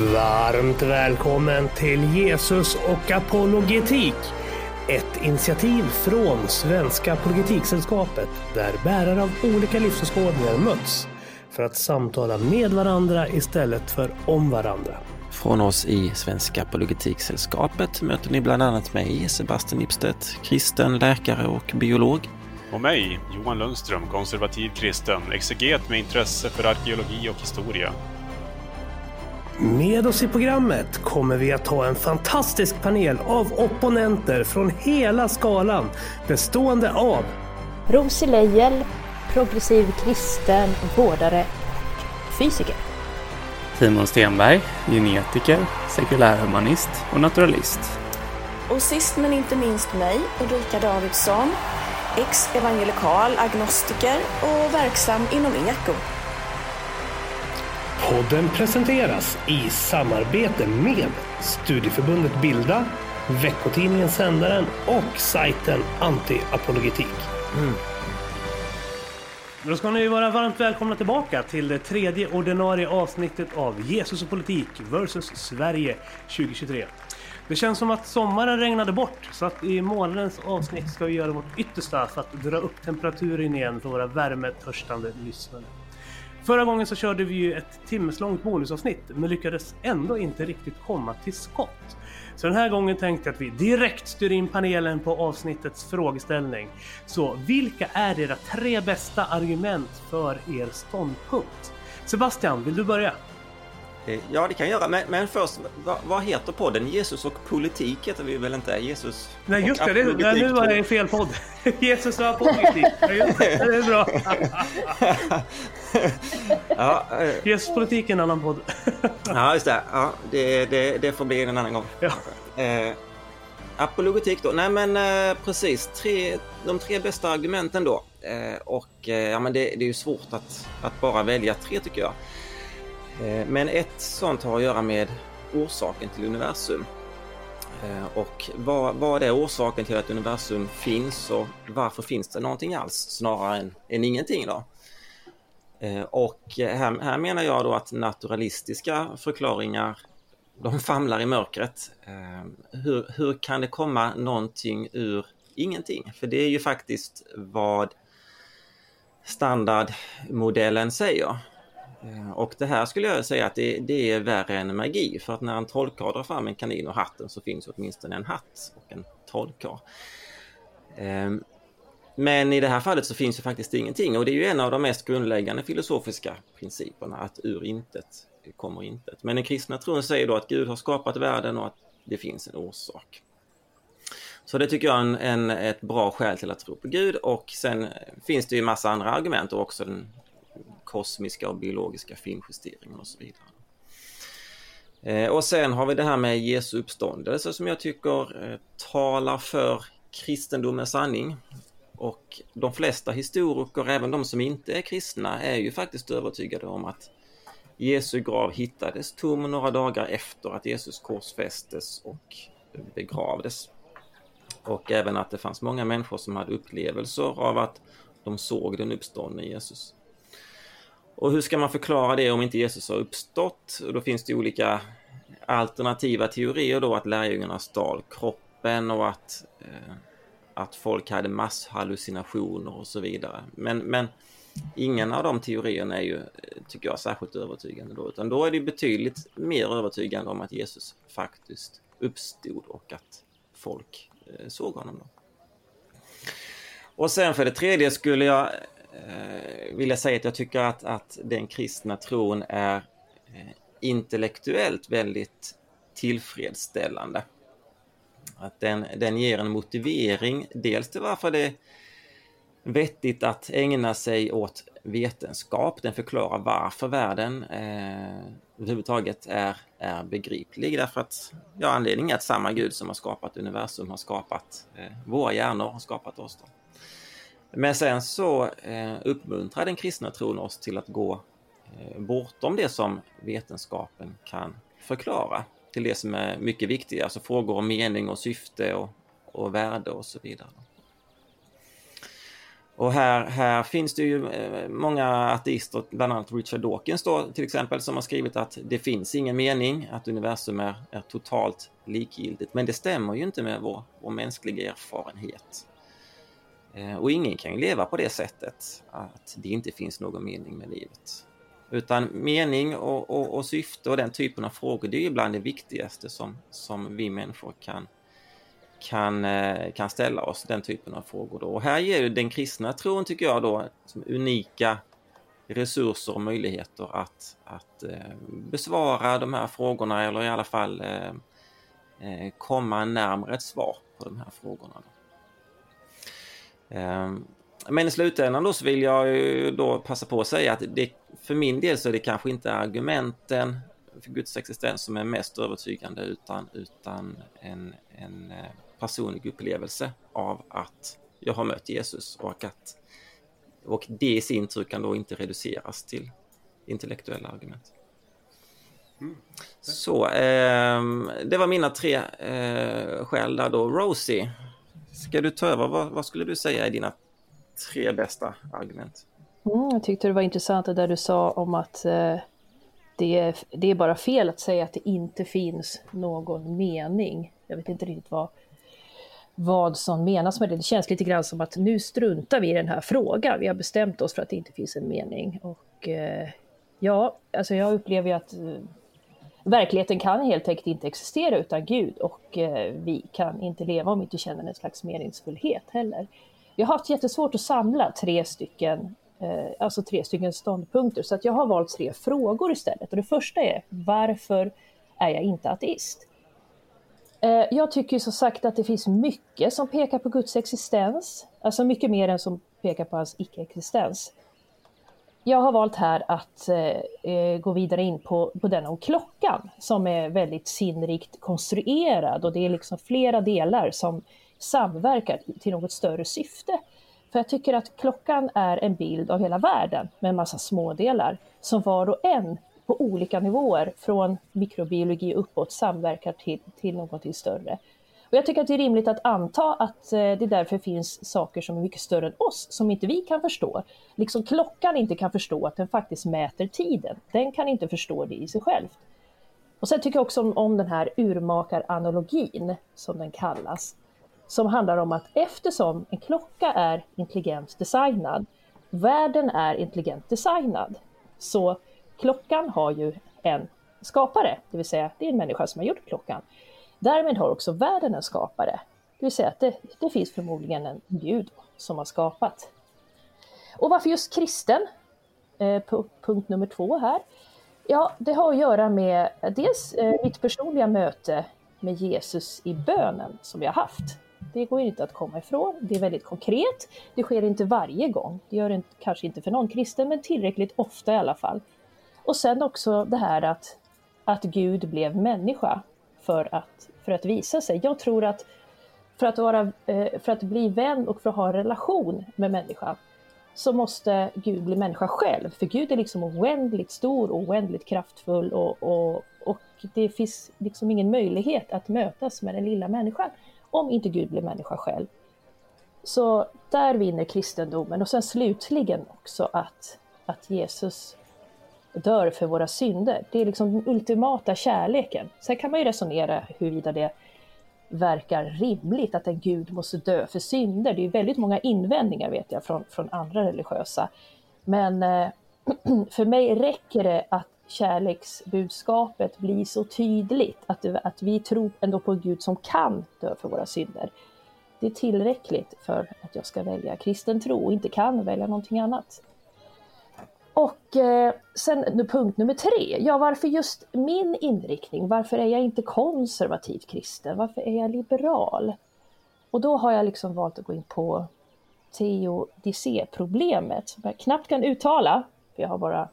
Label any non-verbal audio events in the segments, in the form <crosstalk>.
Varmt välkommen till Jesus och apologetik. Ett initiativ från Svenska Apologetiksällskapet där bärare av olika livsåskådningar möts för att samtala med varandra istället för om varandra. Från oss i Svenska Apologetiksällskapet möter ni bland annat mig, Sebastian Ipstedt, kristen, läkare och biolog. Och mig, Johan Lundström, konservativ kristen, exeget med intresse för arkeologi och historia. Med oss i programmet kommer vi att ha en fantastisk panel av opponenter från hela skalan bestående av Rosie Leijel, progressiv kristen, vårdare och fysiker. Timon Stenberg, genetiker, sekulärhumanist och naturalist. Och sist men inte minst mig, Ulrika Davidsson, ex-evangelikal agnostiker och verksam inom eko. Podden presenteras i samarbete med Studieförbundet Bilda, veckotidningen Sändaren och sajten Antiapologetik. Mm. Då ska ni vara varmt välkomna tillbaka till det tredje ordinarie avsnittet av Jesus och politik vs Sverige 2023. Det känns som att sommaren regnade bort så att i månadens avsnitt ska vi göra vårt yttersta för att dra upp temperaturen igen för våra värmetörstande lyssnare. Förra gången så körde vi ju ett timmeslångt bonusavsnitt men lyckades ändå inte riktigt komma till skott. Så den här gången tänkte jag att vi direkt styr in panelen på avsnittets frågeställning. Så vilka är era tre bästa argument för er ståndpunkt? Sebastian, vill du börja? Eh, ja, det kan jag göra. Men, men först, vad, vad, heter podden? Jesus och politik heter vi väl inte? Jesus Nej, just det. det nej, nu var i fel podd. <laughs> Jesus och apologetik. det är bra. <laughs> ja, äh, Jesus politik är en annan podd. <laughs> ja, just det. Ja, det, det, det får bli en annan gång. Ja. Eh, apologetik då? Nej, men eh, precis. Tre, de tre bästa argumenten då. Eh, och eh, ja, men det, det är ju svårt att, att bara välja tre tycker jag. Eh, men ett sånt har att göra med orsaken till universum. Eh, och vad, vad är orsaken till att universum finns och varför finns det någonting alls snarare än, än ingenting då? Eh, och här, här menar jag då att naturalistiska förklaringar de famlar i mörkret. Hur, hur kan det komma någonting ur ingenting? För det är ju faktiskt vad standardmodellen säger. Eh, och det här skulle jag säga att det, det, är värre än magi för att när en trollkarl drar fram en kanin och hatten så finns åtminstone en hatt och en trollkarl. Ehm, men i det här fallet så finns det faktiskt ingenting och det är ju en av de mest grundläggande filosofiska principerna att ur intet kommer intet. Men den kristna tron säger då att Gud har skapat världen och att det finns en orsak. Så det tycker jag är en, en, ett bra skäl till att tro på Gud och sen finns det ju massa andra argument och också den kosmiska och biologiska finjusteringen och så vidare. Eh, och sen har vi det här med Jesu uppståndelse som jag tycker eh, talar för kristendomens sanning. Och de flesta historiker, även de som inte är kristna, är ju faktiskt övertygade om att Jesu grav hittades tom några dagar efter att Jesus korsfästes och begravdes. Och även att det fanns många människor som hade upplevelser av att de såg den uppståndne Jesus. Och hur ska man förklara det om inte Jesus har uppstått? Och då finns det olika alternativa teorier då att lärjungarna stal kroppen och att, eh, att folk hade masshallucinationer och så vidare. Men, men ingen av de teorierna är ju, tycker jag, särskilt övertygande då, utan då är det betydligt mer övertygande om att Jesus faktiskt uppstod och att folk eh, såg honom då. Och sen för det tredje skulle jag Eh, vill jag säga att jag tycker att, att den kristna tron är eh, intellektuellt väldigt tillfredsställande. Att den, den ger en motivering, dels till varför det är vettigt att ägna sig åt vetenskap. Den förklarar varför världen eh, överhuvudtaget är, är begriplig. Därför att ja, anledningen är att samma Gud som har skapat universum har skapat eh, våra hjärnor, har skapat oss. Då. Men sen så eh, uppmuntrar den kristna tron oss till att gå eh, bortom det som vetenskapen kan förklara till det som är mycket viktigare, alltså frågor om mening och syfte och, och värde och så vidare. Och här, här finns det ju eh, många ateister, bland annat Richard Dawkins då, till exempel, som har skrivit att det finns ingen mening, att universum är, är totalt likgiltigt. Men det stämmer ju inte med vår, vår mänskliga erfarenhet. Eh, och ingen kan ju leva på det sättet, att det inte finns någon mening med livet. Utan mening och, och, och syfte och den typen av frågor, det är ju bland det viktigaste som, som vi människor kan kan, eh, kan ställa oss den typen av frågor. Då. Och här ger ju den kristna tron, tycker jag, då, unika resurser och möjligheter att, att eh, besvara de här frågorna eller i alla fall komma närmare ett svar på de här frågorna. Eh, men i slutändan då så vill jag ju då passa på att säga att det, för min del så är det kanske inte argumenten för Guds existens som är mest övertygande utan, utan en, en eh, personlig upplevelse av att jag har mött Jesus och att och det i sin tur kan då inte reduceras till intellektuella argument. Mm. Så, eh, det var mina tre eh, skäl där då. Rosie, ska du ta över? Vad, vad, skulle du säga är dina tre bästa argument? Mm, jag tyckte det var intressant det där du sa om att eh, det, är, det är bara fel att säga att det inte finns någon mening. Jag vet inte riktigt vad vad som menas med det. Det känns lite grann som att nu struntar vi i den här frågan. Vi har bestämt oss för att det inte finns en mening. Och eh, ja, alltså jag upplever ju att eh, verkligheten kan helt enkelt inte existera utan Gud och eh, vi kan inte leva om vi inte känner en slags meningsfullhet heller. Jag har haft jättesvårt att samla tre stycken, eh, alltså tre stycken ståndpunkter så att jag har valt tre frågor istället. Och det första är varför är jag inte ateist? Eh, jag tycker som sagt att det finns mycket som pekar på Guds existens, alltså mycket mer än som pekar på hans icke-existens. Jag har valt här att eh, eh, gå vidare in på, på den om klockan som är väldigt sinnrikt konstruerad och det är liksom flera delar som samverkar till något större syfte. För jag tycker att klockan är en bild av hela världen med en massa smådelar som var och en på olika nivåer från mikrobiologi uppåt samverkar till, till någonting större. Och jag tycker att det är rimligt att anta att eh, det därför finns saker som är mycket större än oss, som inte vi kan förstå. Liksom klockan inte kan förstå att den faktiskt mäter tiden. Den kan inte förstå det i sig själv. Och sen tycker jag också om, om den här urmakaranalogin, som den kallas, som handlar om att eftersom en klocka är intelligent designad, världen är intelligent designad, så klockan har ju en skapare, det vill säga det är en människa som har gjort klockan. Därmed har också världen en skapare, det vill säga att det, det finns förmodligen en gud som har skapat. Och varför just kristen? Eh, punkt nummer två här. Ja, det har att göra med dels eh, mitt personliga möte med Jesus i bönen som jag haft. Det går inte att komma ifrån. Det är väldigt konkret. Det sker inte varje gång. Det gör det kanske inte för någon kristen, men tillräckligt ofta i alla fall. Och sen också det här att, att Gud blev människa för att, för att visa sig. Jag tror att för att, vara, eh, för att bli vän och för att ha en relation med människan så måste Gud bli människa själv. För Gud är liksom oändligt stor och oändligt kraftfull och, och, och det finns liksom ingen möjlighet att mötas med den lilla människan om inte Gud blir människa själv. Så där vinner kristendomen och sen slutligen också att, att Jesus dör för våra synder. Det är liksom den ultimata kärleken. Sen kan man ju resonera huruvida det verkar rimligt att en gud måste dö för synder. Det är väldigt många invändningar vet jag från, från andra religiösa. Men eh, <clears throat> för mig räcker det att kärleksbudskapet blir så tydligt, att, att vi tror ändå på en gud som kan dö för våra synder. Det är tillräckligt för att jag ska välja kristen tro och inte kan välja någonting annat. Och eh, sen punkt nummer tre, ja varför just min inriktning? Varför är jag inte konservativt kristen? Varför är jag liberal? Och då har jag liksom valt att gå in på teodicé-problemet som jag knappt kan uttala, för jag har bara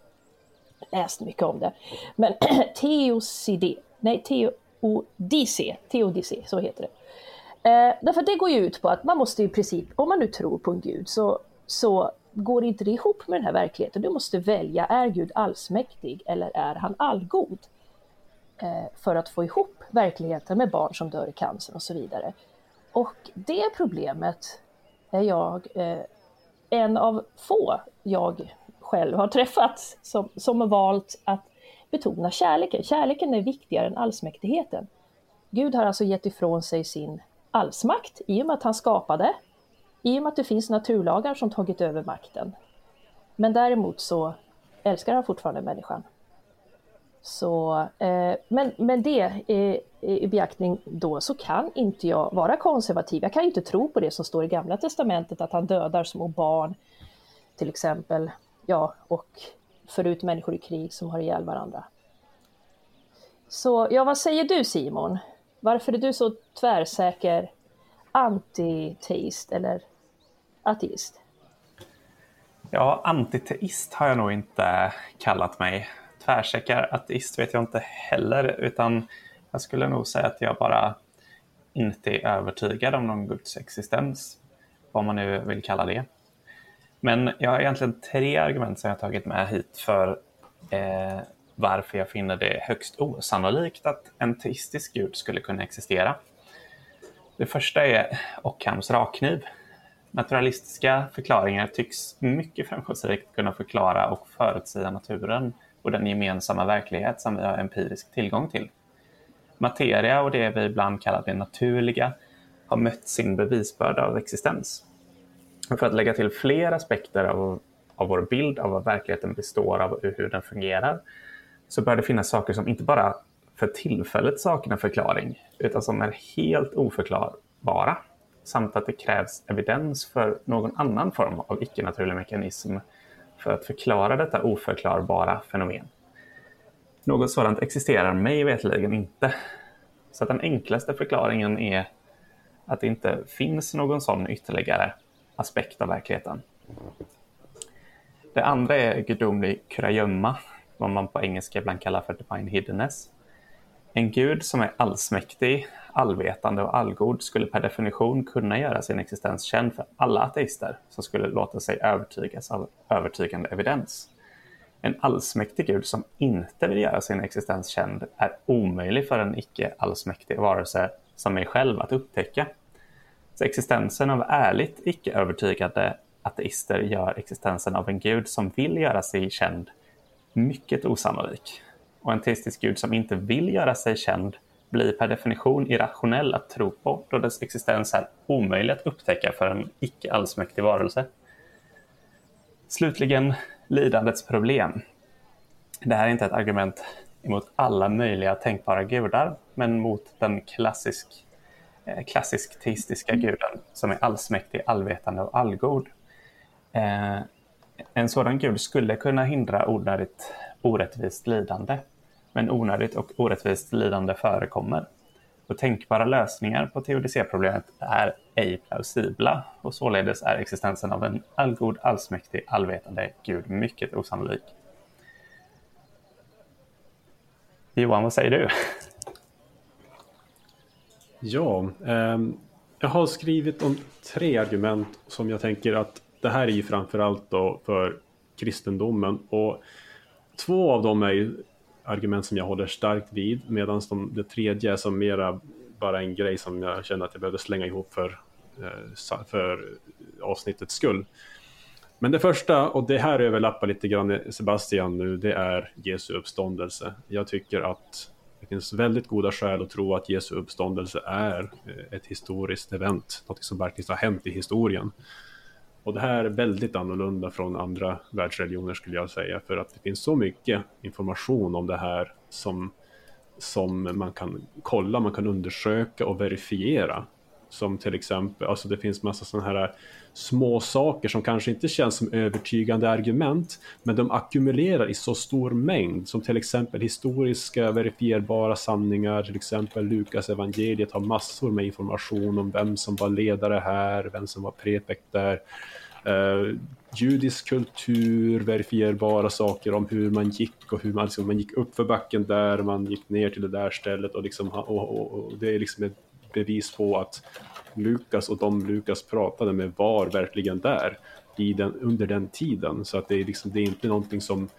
läst mycket om det. Men <clears throat> teocidé, nej teodicé, teodicé, så heter det. Eh, därför det går ju ut på att man måste i princip, om man nu tror på en gud, så, så går inte det ihop med den här verkligheten? Du måste välja, är Gud allsmäktig eller är han allgod? Eh, för att få ihop verkligheten med barn som dör i cancer och så vidare. Och det problemet är jag eh, en av få jag själv har träffat som, som har valt att betona kärleken. Kärleken är viktigare än allsmäktigheten. Gud har alltså gett ifrån sig sin allsmakt i och med att han skapade, i och med att det finns naturlagar som tagit över makten. Men däremot så älskar han fortfarande människan. Så, eh, men men det i, i beaktning då så kan inte jag vara konservativ. Jag kan inte tro på det som står i Gamla Testamentet att han dödar små barn till exempel. Ja, och för ut människor i krig som har ihjäl varandra. Så ja, vad säger du Simon? Varför är du så tvärsäker antiteist eller ateist? Ja, antiteist har jag nog inte kallat mig. Tvärsäker ateist vet jag inte heller, utan jag skulle nog säga att jag bara inte är övertygad om någon Guds existens, vad man nu vill kalla det. Men jag har egentligen tre argument som jag tagit med hit för eh, varför jag finner det högst osannolikt att en teistisk gud skulle kunna existera. Det första är Ockhams rakkniv. Naturalistiska förklaringar tycks mycket framgångsrikt kunna förklara och förutsäga naturen och den gemensamma verklighet som vi har empirisk tillgång till. Materia och det vi ibland kallar det naturliga har mött sin bevisbörda av existens. För att lägga till fler aspekter av, av vår bild av vad verkligheten består av och hur den fungerar så bör det finnas saker som inte bara för tillfället saknar förklaring utan som är helt oförklarbara samt att det krävs evidens för någon annan form av icke-naturlig mekanism för att förklara detta oförklarbara fenomen. Något sådant existerar mig veterligen inte. Så att den enklaste förklaringen är att det inte finns någon sån ytterligare aspekt av verkligheten. Det andra är gudomlig kurragömma, vad man på engelska ibland kallar för divine hiddenness. En gud som är allsmäktig, allvetande och allgod skulle per definition kunna göra sin existens känd för alla ateister som skulle låta sig övertygas av övertygande evidens. En allsmäktig gud som inte vill göra sin existens känd är omöjlig för en icke allsmäktig varelse som mig själv att upptäcka. Så existensen av ärligt icke övertygade ateister gör existensen av en gud som vill göra sig känd mycket osannolik. Och en teistisk gud som inte vill göra sig känd blir per definition irrationell att tro på då dess existens är omöjlig att upptäcka för en icke allsmäktig varelse. Slutligen lidandets problem. Det här är inte ett argument emot alla möjliga tänkbara gudar, men mot den klassisk, eh, klassisk teistiska guden som är allsmäktig, allvetande och allgod. Eh, en sådan gud skulle kunna hindra onödigt orättvist lidande, men onödigt och orättvist lidande förekommer. Och tänkbara lösningar på teodicéproblemet är ej plausibla och således är existensen av en allgod, allsmäktig, allvetande gud mycket osannolik. Johan, vad säger du? <laughs> Ja, eh, jag har skrivit om tre argument som jag tänker att det här är ju framförallt då för kristendomen och två av dem är ju argument som jag håller starkt vid medan de, det tredje är som mera bara en grej som jag känner att jag behövde slänga ihop för, eh, för avsnittets skull. Men det första, och det här överlappar lite grann Sebastian nu, det är Jesu uppståndelse. Jag tycker att det finns väldigt goda skäl att tro att Jesu uppståndelse är eh, ett historiskt event, något som verkligen har hänt i historien. Och det här är väldigt annorlunda från andra världsreligioner skulle jag säga, för att det finns så mycket information om det här som, som man kan kolla, man kan undersöka och verifiera. Som till exempel, alltså det finns massa sådana här små saker som kanske inte känns som övertygande argument, men de ackumulerar i så stor mängd, som till exempel historiska verifierbara sanningar, till exempel Lukas evangeliet har massor med information om vem som var ledare här, vem som var prefekt där. Uh, judisk kultur, verifierbara saker om hur man gick och hur man, liksom, man gick upp för backen där, man gick ner till det där stället och, liksom, och, och, och det är liksom ett bevis på att Lukas och de Lukas pratade med var verkligen där i den, under den tiden. Så att det är, liksom, det är inte någonting som,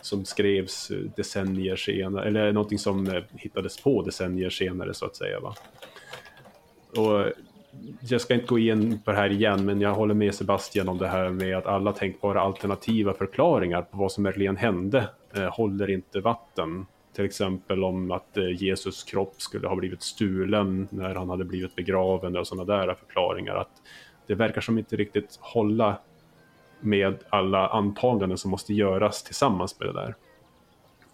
som skrevs eh, decennier senare, eller någonting som eh, hittades på decennier senare så att säga. Va? Och jag ska inte gå in på det här igen, men jag håller med Sebastian om det här med att alla tänkbara alternativa förklaringar på vad som verkligen hände eh, håller inte vatten. Till exempel om att eh, Jesus kropp skulle ha blivit stulen när han hade blivit begraven och sådana där förklaringar. Att det verkar som inte riktigt hålla med alla antaganden som måste göras tillsammans med det där.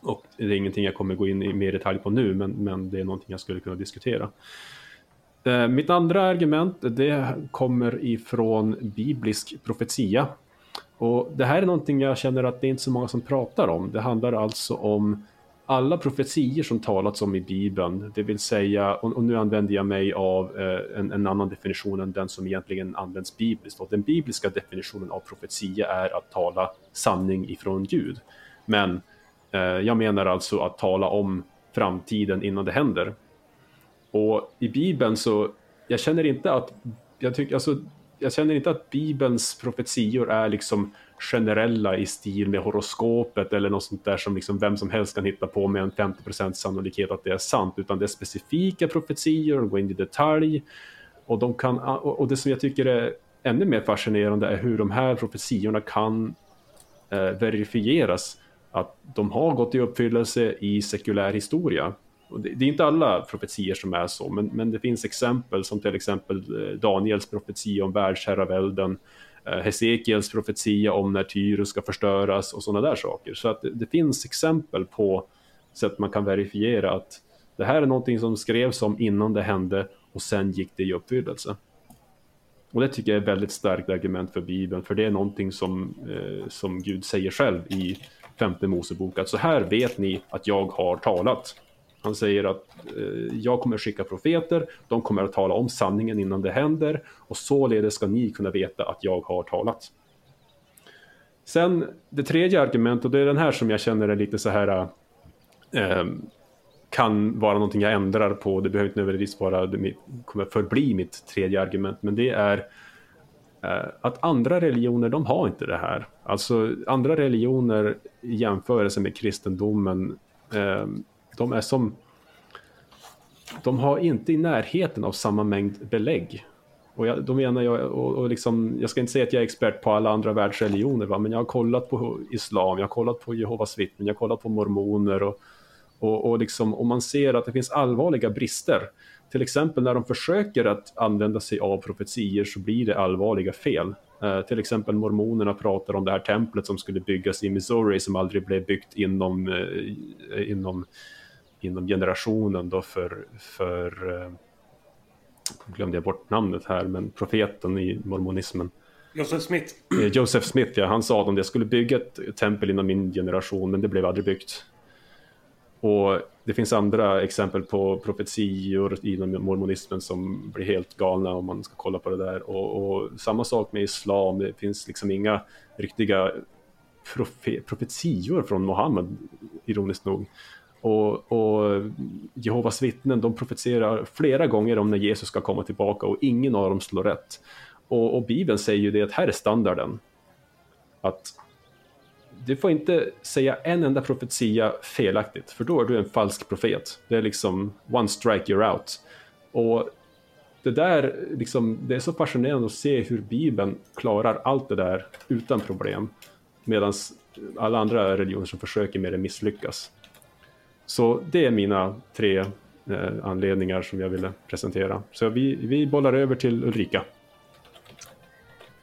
Och det är ingenting jag kommer gå in i mer detalj på nu, men, men det är någonting jag skulle kunna diskutera. Eh, mitt andra argument det kommer ifrån biblisk profetia. Och det här är någonting jag känner att det är inte så många som pratar om. Det handlar alltså om alla profetier som talats om i Bibeln, det vill säga, och, nu använder jag mig av eh, en, en, annan definition än den som egentligen används bibliskt. Och den bibliska definitionen av profetia är att tala sanning ifrån Gud. Men eh, jag menar alltså att tala om framtiden innan det händer. Och i Bibeln så, jag känner inte att, jag tycker, alltså, jag känner inte att Bibelns profetior är liksom generella i stil med horoskopet eller något sånt där som liksom vem som helst kan hitta på med en 50% sannolikhet att det är sant, utan det är specifika profetior, de går in i detalj och, de kan, och det som jag tycker är ännu mer fascinerande är hur de här profetiorna kan eh, verifieras att de har gått i uppfyllelse i sekulär historia. Det, det, är inte alla profetier som är så, men, men det finns exempel som till exempel eh, Daniels profetia om världsherravälden, eh, Hesekiels profetia om när Tyrus ska förstöras och sådana där saker. Så att det, det finns exempel på sätt man kan verifiera att det här är någonting som skrevs om innan det hände och sen gick det i uppfyllelse. Och det tycker jag är ett väldigt starkt argument för Bibeln, för det är någonting som, eh, som Gud säger själv i femte Mosebok, att så här vet ni att jag har talat. Han säger att eh, jag kommer skicka profeter, de kommer att tala om sanningen innan det händer och således ska ni kunna veta att jag har talat. Sen det tredje argumentet, och det är den här som jag känner är lite så här eh, kan vara någonting jag ändrar på, det behöver inte nödvändigtvis vara, det kommer förbli mitt tredje argument, men det är eh, att andra religioner, de har inte det här. Alltså andra religioner i jämförelse med kristendomen eh, de är som... De har inte i närheten av samma mängd belägg. Och jag, då menar jag, och, och liksom, jag ska inte säga att jag är expert på alla andra världsreligioner, va? men jag har kollat på islam, jag har kollat på Jehovas vittnen, jag har kollat på mormoner och, och, och, liksom, och man ser att det finns allvarliga brister. Till exempel när de försöker att använda sig av profetier så blir det allvarliga fel. Uh, till exempel mormonerna pratar om det här templet som skulle byggas i Missouri som aldrig blev byggt inom, uh, inom inom generationen då för, för eh, glömde jag bort namnet här, men profeten i mormonismen. Joseph Smith. Eh, Joseph Smith, ja, han sa att jag skulle bygga ett tempel inom min generation, men det blev aldrig byggt. Och det finns andra exempel på profetior inom mormonismen som blir helt galna om man ska kolla på det där. Och, och samma sak med islam, det finns liksom inga riktiga profe profetior från Mohammed, ironiskt nog. Och, och Jehovas vittnen de profeterar flera gånger om när Jesus ska komma tillbaka och ingen av dem slår rätt. Och, och Bibeln säger ju det att här är standarden. Att du får inte säga en enda profetia felaktigt, för då är du en falsk profet. Det är liksom one strike you're out. Och det där, liksom, det är så fascinerande att se hur Bibeln klarar allt det där utan problem. Medan alla andra religioner som försöker med det misslyckas. Så det är mina tre eh, anledningar som jag ville presentera. Så vi, vi bollar över till Ulrika.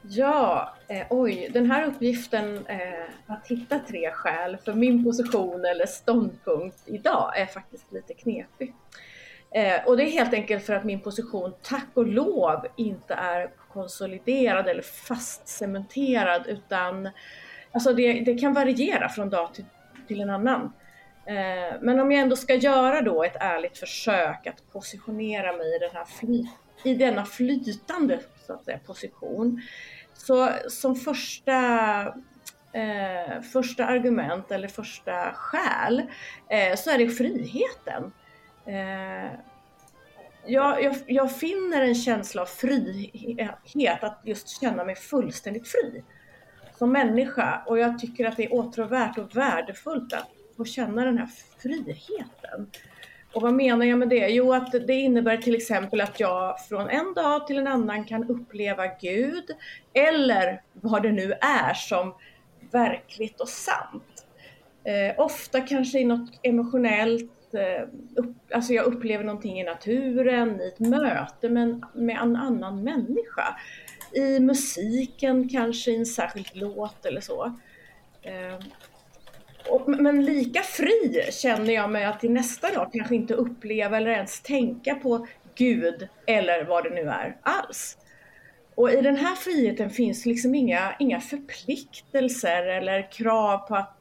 Ja, eh, oj, den här uppgiften eh, att hitta tre skäl för min position eller ståndpunkt idag är faktiskt lite knepig. Eh, och det är helt enkelt för att min position, tack och lov, inte är konsoliderad eller fastcementerad utan alltså det, det kan variera från dag till, till en annan. Eh, men om jag ändå ska göra då ett ärligt försök att positionera mig i, den här fly, i denna flytande så att säga, position. Så som första, eh, första argument eller första skäl eh, så är det friheten. Eh, jag, jag, jag, finner en känsla av frihet, att just känna mig fullständigt fri som människa och jag tycker att det är åtråvärt och värdefullt att få känna den här friheten. Och vad menar jag med det? Jo, att det innebär till exempel att jag från en dag till en annan kan uppleva Gud eller vad det nu är som verkligt och sant. Eh, ofta kanske i något emotionellt, eh, upp, alltså jag upplever någonting i naturen, i ett möte med, med en annan människa. I musiken kanske, i en särskild låt eller så. Eh, och, men lika fri känner jag mig att till nästa dag kanske inte uppleva eller ens tänka på Gud eller vad det nu är alls. Och i den här friheten finns liksom inga, inga förpliktelser eller krav på att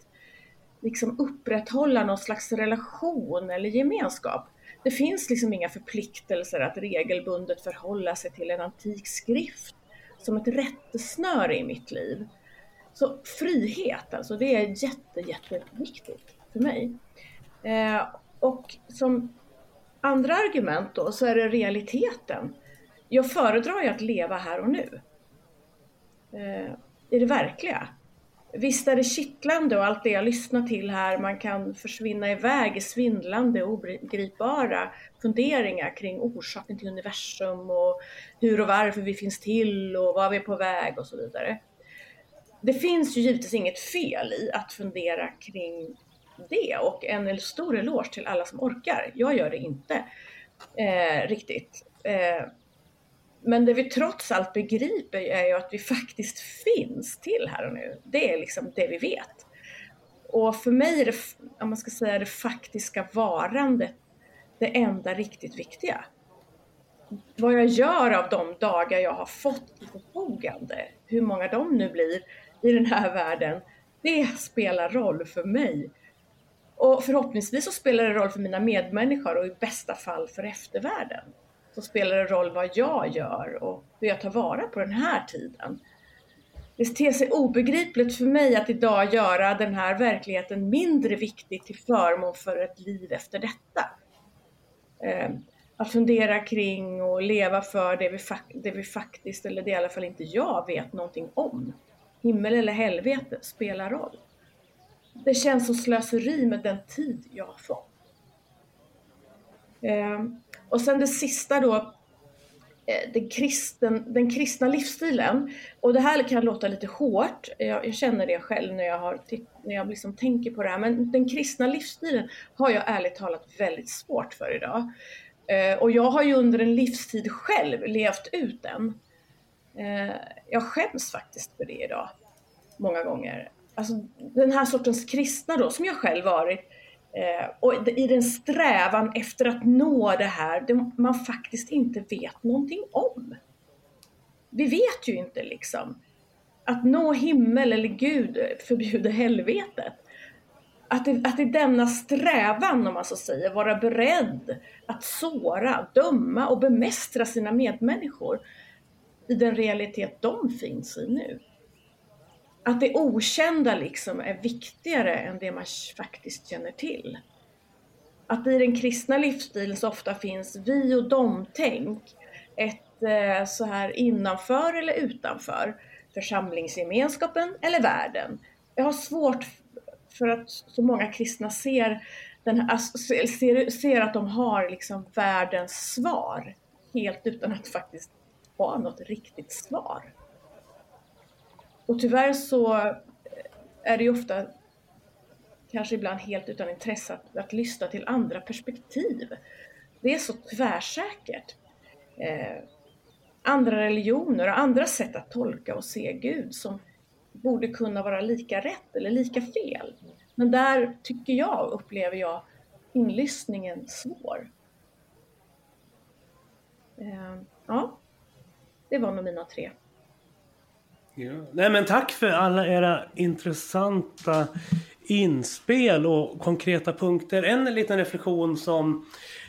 liksom upprätthålla någon slags relation eller gemenskap. Det finns liksom inga förpliktelser att regelbundet förhålla sig till en antik skrift som ett rättesnöre i mitt liv. Så frihet, alltså det är jätte, jätteviktigt för mig. Eh, och som andra argument då så är det realiteten. Jag föredrar ju att leva här och nu. Eh, I det verkliga. Visst är det kittlande och allt det jag lyssnar till här, man kan försvinna iväg i svindlande och ogripbara funderingar kring orsaken till universum och hur och varför vi finns till och var vi är på väg och så vidare det finns ju givetvis inget fel i att fundera kring det och en stor eloge till alla som orkar. Jag gör det inte eh, riktigt. Eh, men det vi trots allt begriper är ju att vi faktiskt finns till här och nu. Det är liksom det vi vet. Och för mig är det, om man ska säga det faktiska varandet det enda riktigt viktiga. Vad jag gör av de dagar jag har fått till förfogande, hur många de nu blir, i den här världen, det spelar roll för mig. Och förhoppningsvis så spelar det roll för mina medmänniskor och i bästa fall för eftervärlden. Så spelar det roll vad jag gör och hur jag tar vara på den här tiden. Det ter sig obegripligt för mig att idag göra den här verkligheten mindre viktig till förmån för ett liv efter detta. Ehm, att fundera kring och leva för det vi, det vi faktiskt, eller det i alla fall inte jag, vet någonting om himmel eller helvete spelar roll. Det känns som slöseri med den tid jag har fått. Eh, och sen det sista då, eh, den, kristen, den kristna livsstilen. Och det här kan låta lite hårt, jag, jag känner det själv när jag, har, när jag liksom tänker på det här, men den kristna livsstilen har jag ärligt talat väldigt svårt för idag. Eh, och jag har ju under en livstid själv levt ut den. Eh, jag skäms faktiskt för det idag. Många gånger. Alltså den här sortens kristna då, som jag själv varit. Eh, och i den strävan efter att nå det här, det man faktiskt inte vet någonting om. Vi vet ju inte liksom. Att nå himmel eller Gud förbjuder helvetet. Att, i, att i denna strävan, om man så säger, vara beredd att såra, döma och bemästra sina medmänniskor i den realitet de finns i nu. Att det okända liksom är viktigare än det man faktiskt känner till. Att i den kristna livsstilen så ofta finns vi och dom-tänk, ett eh, så här innanför eller utanför, församlingsgemenskapen eller världen. Jag har svårt för att så många kristna ser, den här, alltså, ser, ser att de har liksom världens svar helt utan att faktiskt ha något riktigt svar. Och tyvärr så eh, är det ju ofta, kanske ibland helt utan intresse, att, att lyssna till andra perspektiv. Det är så tvärsäkert. Eh, andra religioner och andra sätt att tolka och se Gud som borde kunna vara lika rätt eller lika fel. Men där tycker jag, upplever jag, inlyssningen svår. Eh, ja. Det var nog mina tre. Ja. Nej, men tack för alla era intressanta inspel och konkreta punkter. En liten reflektion som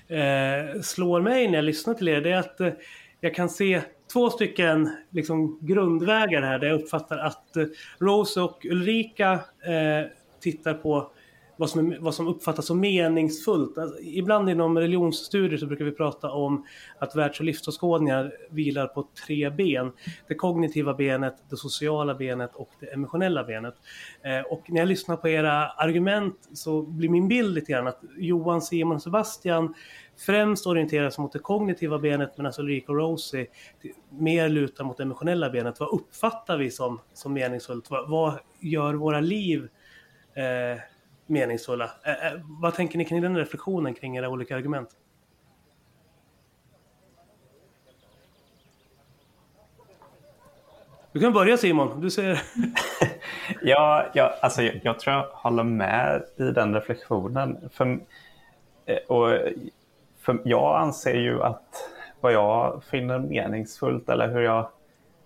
eh, slår mig när jag lyssnar till er det är att eh, jag kan se två stycken liksom, grundvägar här där jag uppfattar att eh, Rose och Ulrika eh, tittar på vad som, är, vad som uppfattas som meningsfullt. Alltså, ibland inom religionsstudier så brukar vi prata om att världs och livsåskådningar vilar på tre ben. Det kognitiva benet, det sociala benet och det emotionella benet. Eh, och när jag lyssnar på era argument så blir min bild lite grann att Johan, Simon och Sebastian främst orienteras mot det kognitiva benet medan Ulrika och Rosie mer lutar mot det emotionella benet. Vad uppfattar vi som, som meningsfullt? Vad, vad gör våra liv eh, meningsfulla? Eh, eh, vad tänker ni kring den reflektionen kring era olika argument? Du kan börja Simon, du ser... <laughs> ja, ja, alltså, jag, jag, tror jag håller med i den reflektionen. För, eh, och för jag anser ju att vad jag finner meningsfullt eller hur jag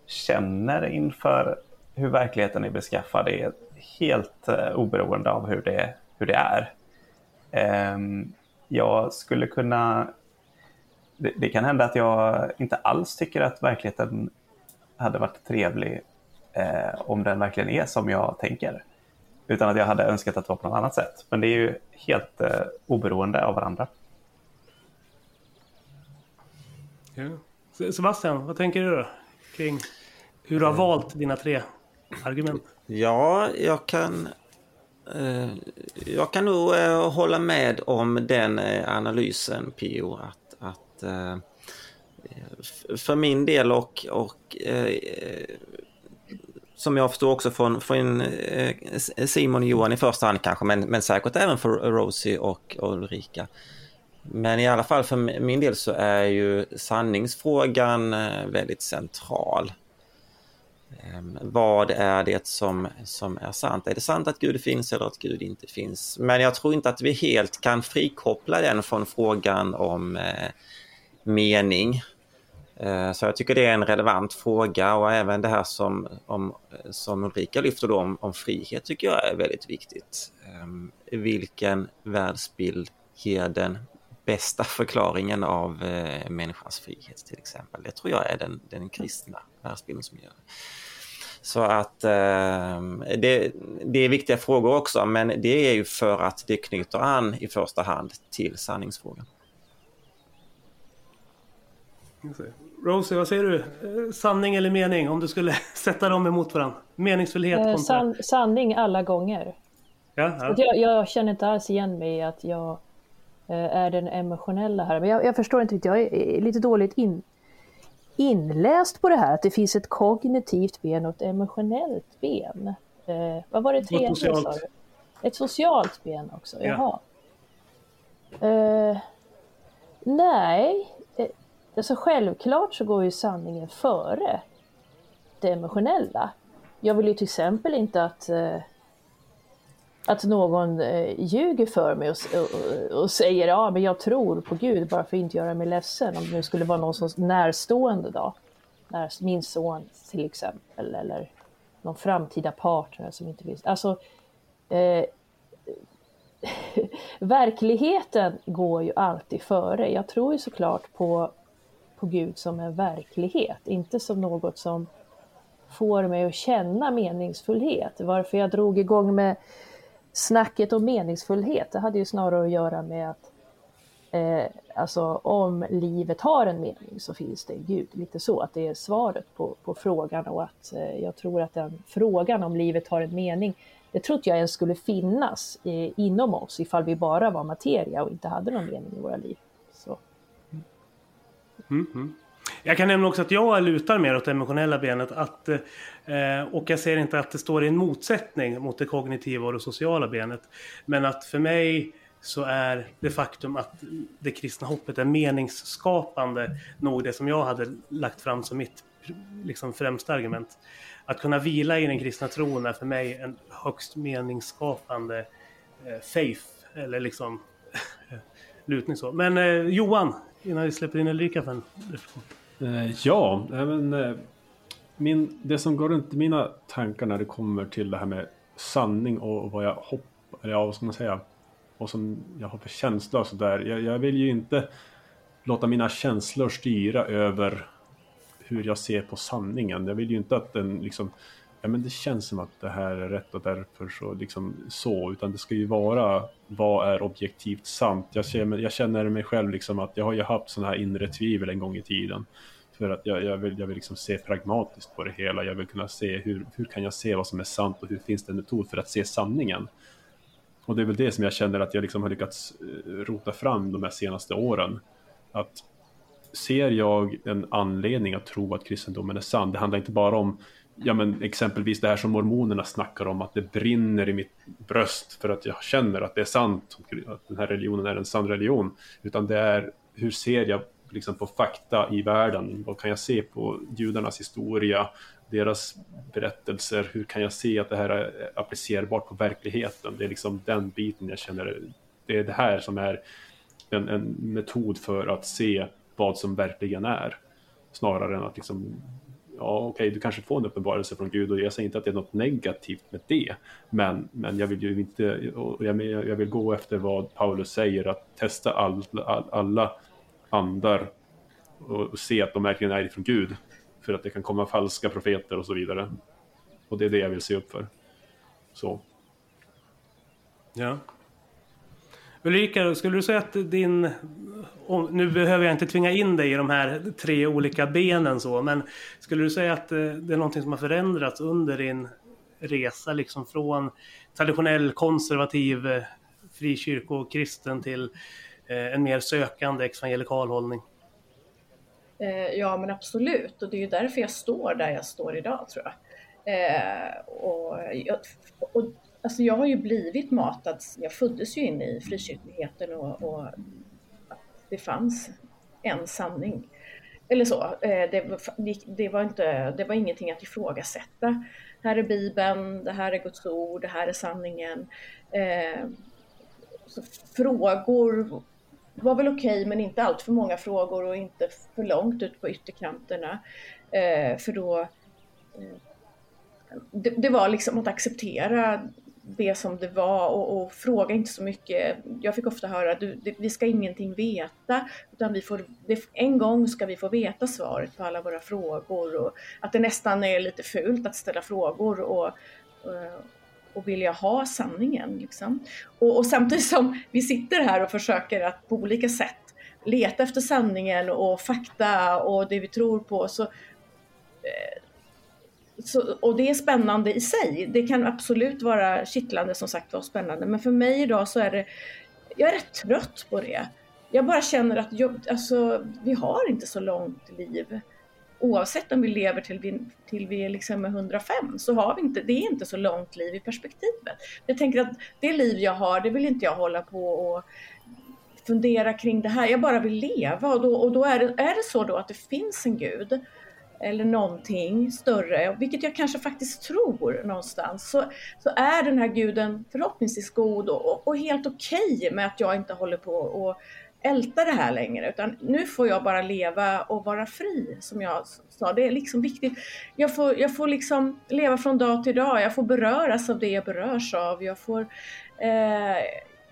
känner inför hur verkligheten är beskaffad är helt uh, oberoende av hur det, hur det är. Um, jag skulle kunna... Det, det, kan hända att jag inte alls tycker att verkligheten hade varit trevlig uh, om den verkligen är som jag tänker. Utan att jag hade önskat att det var på något annat sätt. Men det är ju helt uh, oberoende av varandra. Ja. Sebastian, vad tänker du då kring hur du har valt dina tre argument? Ja, jag kan eh, jag kan nog eh, hålla med om den eh, analysen Pio att, att eh, för min del och, och eh, som jag förstår också från, från eh, Simon och Johan i första hand kanske men, men säkert även för Rosie och, och Ulrika men i alla fall för min del så är ju sanningsfrågan väldigt central. Ehm, vad är det som, som är sant? Är det sant att Gud finns eller att Gud inte finns? Men jag tror inte att vi helt kan frikoppla den från frågan om eh, mening. Eh, så jag tycker det är en relevant fråga och även det här som, om, som Ulrika lyfter då om, om frihet tycker jag är väldigt viktigt. Eh, vilken världsbild ger den bästa förklaringen av eh, människans frihet till exempel. Det tror jag är den, den kristna världsbilden som gör Så att eh, det, det, är viktiga frågor också, men det är ju för att det knyter an i första hand till sanningsfrågan. Rosie, vad säger du? Eh, sanning eller mening om du skulle <laughs> sätta dem emot varandra? Meningsfullhet eh, san, Sanning alla gånger. Ja, ja. Jag, jag, känner inte alls igen mig i att jag är den emotionella här. Men jag, jag förstår inte riktigt, jag är lite dåligt in, inläst på det här, att det finns ett kognitivt ben och ett emotionellt ben. Eh, vad var det tredje? Ett socialt. Ett socialt ben också, jaha. Ja. Eh, nej, eh, alltså självklart så går ju sanningen före det emotionella. Jag vill ju till exempel inte att eh, att någon eh, ljuger för mig och, och, och, säger ja men jag tror på Gud bara för att inte göra mig ledsen. Om det skulle vara någon som närstående då. När, min son till exempel eller någon framtida partner som inte finns. Alltså eh, <laughs> verkligheten går ju alltid före. Jag tror ju såklart på, på Gud som en verklighet, inte som något som får mig att känna meningsfullhet. Varför jag drog igång med snacket om meningsfullhet, det hade ju snarare att göra med att eh, alltså om livet har en mening så finns det en Gud. Lite så, att det är svaret på, på frågan och att eh, jag tror att den frågan om livet har en mening, det trodde jag ens skulle finnas eh, inom oss ifall vi bara var materia och inte hade någon mening i våra liv. Så. Mm -hmm. Jag kan nämna också att jag lutar mer åt det emotionella benet. Att, eh, och jag ser inte att det står i en motsättning mot det kognitiva och det sociala benet. Men att för mig så är det faktum att det kristna hoppet är meningsskapande nog det som jag hade lagt fram som mitt liksom, främsta argument. Att kunna vila i den kristna tron är för mig en högst meningsskapande eh, faith, eller liksom <laughs> lutning så. Men eh, Johan, innan vi släpper in Ulrika för en reflektion. Eh, ja, men, eh, min, det som går runt i mina tankar när det kommer till det här med sanning och vad jag hoppas, eller ja, vad ska man säga, och som jag har för känsla och sådär. Jag, jag vill ju inte låta mina känslor styra över hur jag ser på sanningen. Jag vill ju inte att den liksom ja, men det känns som att det här är rätt och därför så liksom så, utan det ska ju vara vad är objektivt sant. Jag känner, jag känner mig själv liksom att jag har ju haft sådana här inre tvivel en gång i tiden. För att jag, jag vill, jag vill liksom se pragmatiskt på det hela. Jag vill kunna se hur, hur kan jag se vad som är sant och hur finns det en metod för att se sanningen. Och det är väl det som jag känner att jag liksom har lyckats eh, rota fram de här senaste åren. Att ser jag en anledning att tro att kristendomen är sann, det handlar inte bara om ja, men exempelvis det här som mormonerna snackar om, att det brinner i mitt bröst för att jag känner att det är sant, att den här religionen är en sann religion. Utan det är, hur ser jag liksom på fakta i världen? Vad kan jag se på judarnas historia, deras berättelser? Hur kan jag se att det här är applicerbart på verkligheten? Det är liksom den biten jag känner, det är det här som är en, en metod för att se vad som verkligen är. Snarare än att liksom ja okej, okay, du kanske får en uppenbarelse från Gud och jag säger inte att det är något negativt med det. Men, men jag vill ju inte, jag, jag vill gå efter vad Paulus säger, att testa all, all, alla andar och, och, se att de verkligen är ifrån Gud. För att det kan komma falska profeter och så vidare. Och det är det jag vill se upp för. Så. Ja. Ulrika, skulle du säga att din... Nu behöver jag inte tvinga in dig i de här tre olika benen så, men skulle du säga att eh, det är någonting som har förändrats under din resa liksom från traditionell konservativ eh, frikyrkokristen till eh, en mer sökande evangelikal hållning? Ja men absolut och det är ju därför jag står där jag står idag tror jag. och, och Alltså jag har ju blivit matad, jag föddes ju in i frikyrkligheten och, och det fanns en sanning. Eller så, eh, det, det, var inte, det var ingenting att ifrågasätta. Här är Bibeln, det här är Guds ord, det här är sanningen. Eh, så frågor var väl okej, okay, men inte allt för många frågor och inte för långt ut på ytterkanterna. Eh, för då mm, det, det, var liksom att acceptera det som det var och, och, fråga inte så mycket. Jag fick ofta höra att vi ska ingenting veta utan vi får, det, en gång ska vi få veta svaret på alla våra frågor och att det nästan är lite fult att ställa frågor och, eh, och, vilja ha sanningen. Liksom. Och, och samtidigt som vi sitter här och försöker att på olika sätt leta efter sanningen och fakta och det vi tror på så eh, så, och det är spännande i sig. Det kan absolut vara kittlande som sagt var spännande. Men för mig idag så är det, jag är rätt trött på det. Jag bara känner att jag, alltså, vi har inte så långt liv. Oavsett om vi lever till vi, till vi liksom är 105 så har vi inte, det är inte så långt liv i perspektivet. Jag tänker att det liv jag har, det vill inte jag hålla på och fundera kring det här. Jag bara vill leva och då, och då är, det, är det så då att det finns en gud eller någonting större, vilket jag kanske faktiskt tror någonstans, så, så är den här guden förhoppningsvis god och, och helt okej okay med att jag inte håller på och älta det här längre, utan nu får jag bara leva och vara fri, som jag sa. Det är liksom viktigt. Jag får, jag får liksom leva från dag till dag, jag får beröras av det jag berörs av, jag får eh,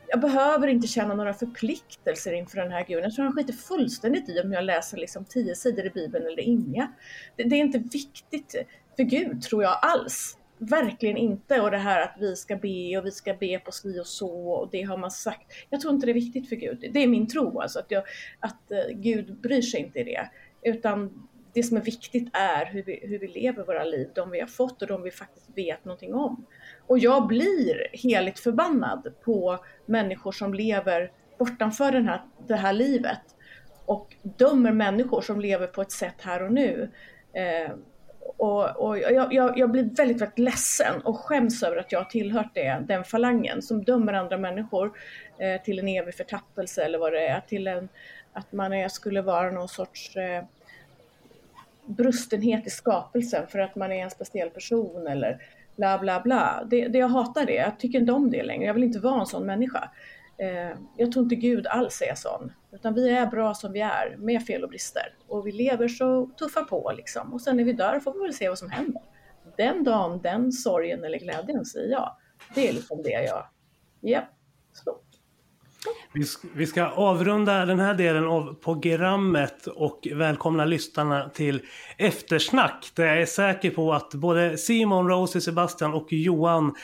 jag behöver inte känna några förpliktelser inför den här guden. Jag tror han skiter fullständigt i om jag läser liksom tio sidor i Bibeln eller inga. Det, det, är inte viktigt för Gud, tror jag alls. Verkligen inte. Och det här att vi ska be och vi ska be på si och så och det har man sagt. Jag tror inte det är viktigt för Gud. Det är min tro alltså, att, jag, att eh, Gud bryr sig inte i det. Utan det som är viktigt är hur vi, hur vi lever våra liv, de vi har fått och de vi faktiskt vet någonting om. Och jag blir heligt förbannad på människor som lever bortanför den här, det här livet och dömer människor som lever på ett sätt här och nu. Eh, och, och jag, jag, jag, blir väldigt, väldigt ledsen och skäms över att jag har tillhört det, den falangen som dömer andra människor eh, till en evig förtappelse eller vad det är, till en, att man är, skulle vara någon sorts eh, brustenhet i skapelsen för att man är en speciell person eller bla bla bla. Det, det, jag hatar det, jag tycker inte om det längre. Jag vill inte vara en sån människa. Eh, jag tror inte Gud alls är sån. Utan vi är bra som vi är, med fel och brister. Och vi lever så tuffa på liksom. Och sen när vi dör får vi väl se vad som händer. Den dagen, den sorgen eller glädjen säger jag. Det är liksom det jag... Ja, så. Vi, vi ska avrunda den här delen av programmet och välkomna lyssnarna till eftersnack. Där jag är säker på att både Simon, Rosie, Sebastian och Johan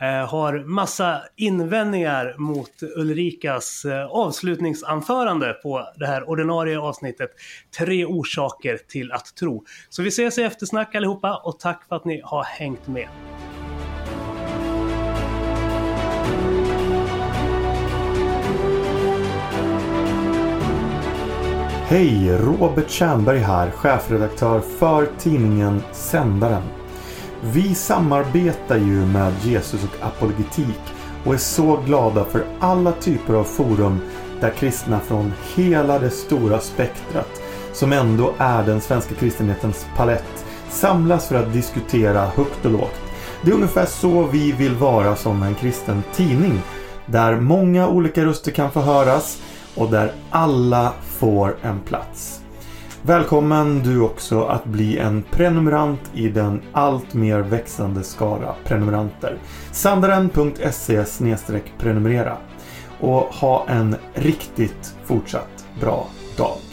eh, har massa invändningar mot Ulrikas eh, avslutningsanförande på det här ordinarie avsnittet. Tre orsaker till att tro. Så vi ses i eftersnack allihopa och tack för att ni har hängt med. Hej! Robert Tjernberg här, chefredaktör för tidningen Sändaren. Vi samarbetar ju med Jesus och apologetik och är så glada för alla typer av forum där kristna från hela det stora spektrat, som ändå är den svenska kristenhetens palett, samlas för att diskutera högt och lågt. Det är ungefär så vi vill vara som en kristen tidning, där många olika röster kan få höras och där alla får en plats. Välkommen du också att bli en prenumerant i den allt mer växande skara prenumeranter. Sandaren.se prenumerera och ha en riktigt fortsatt bra dag.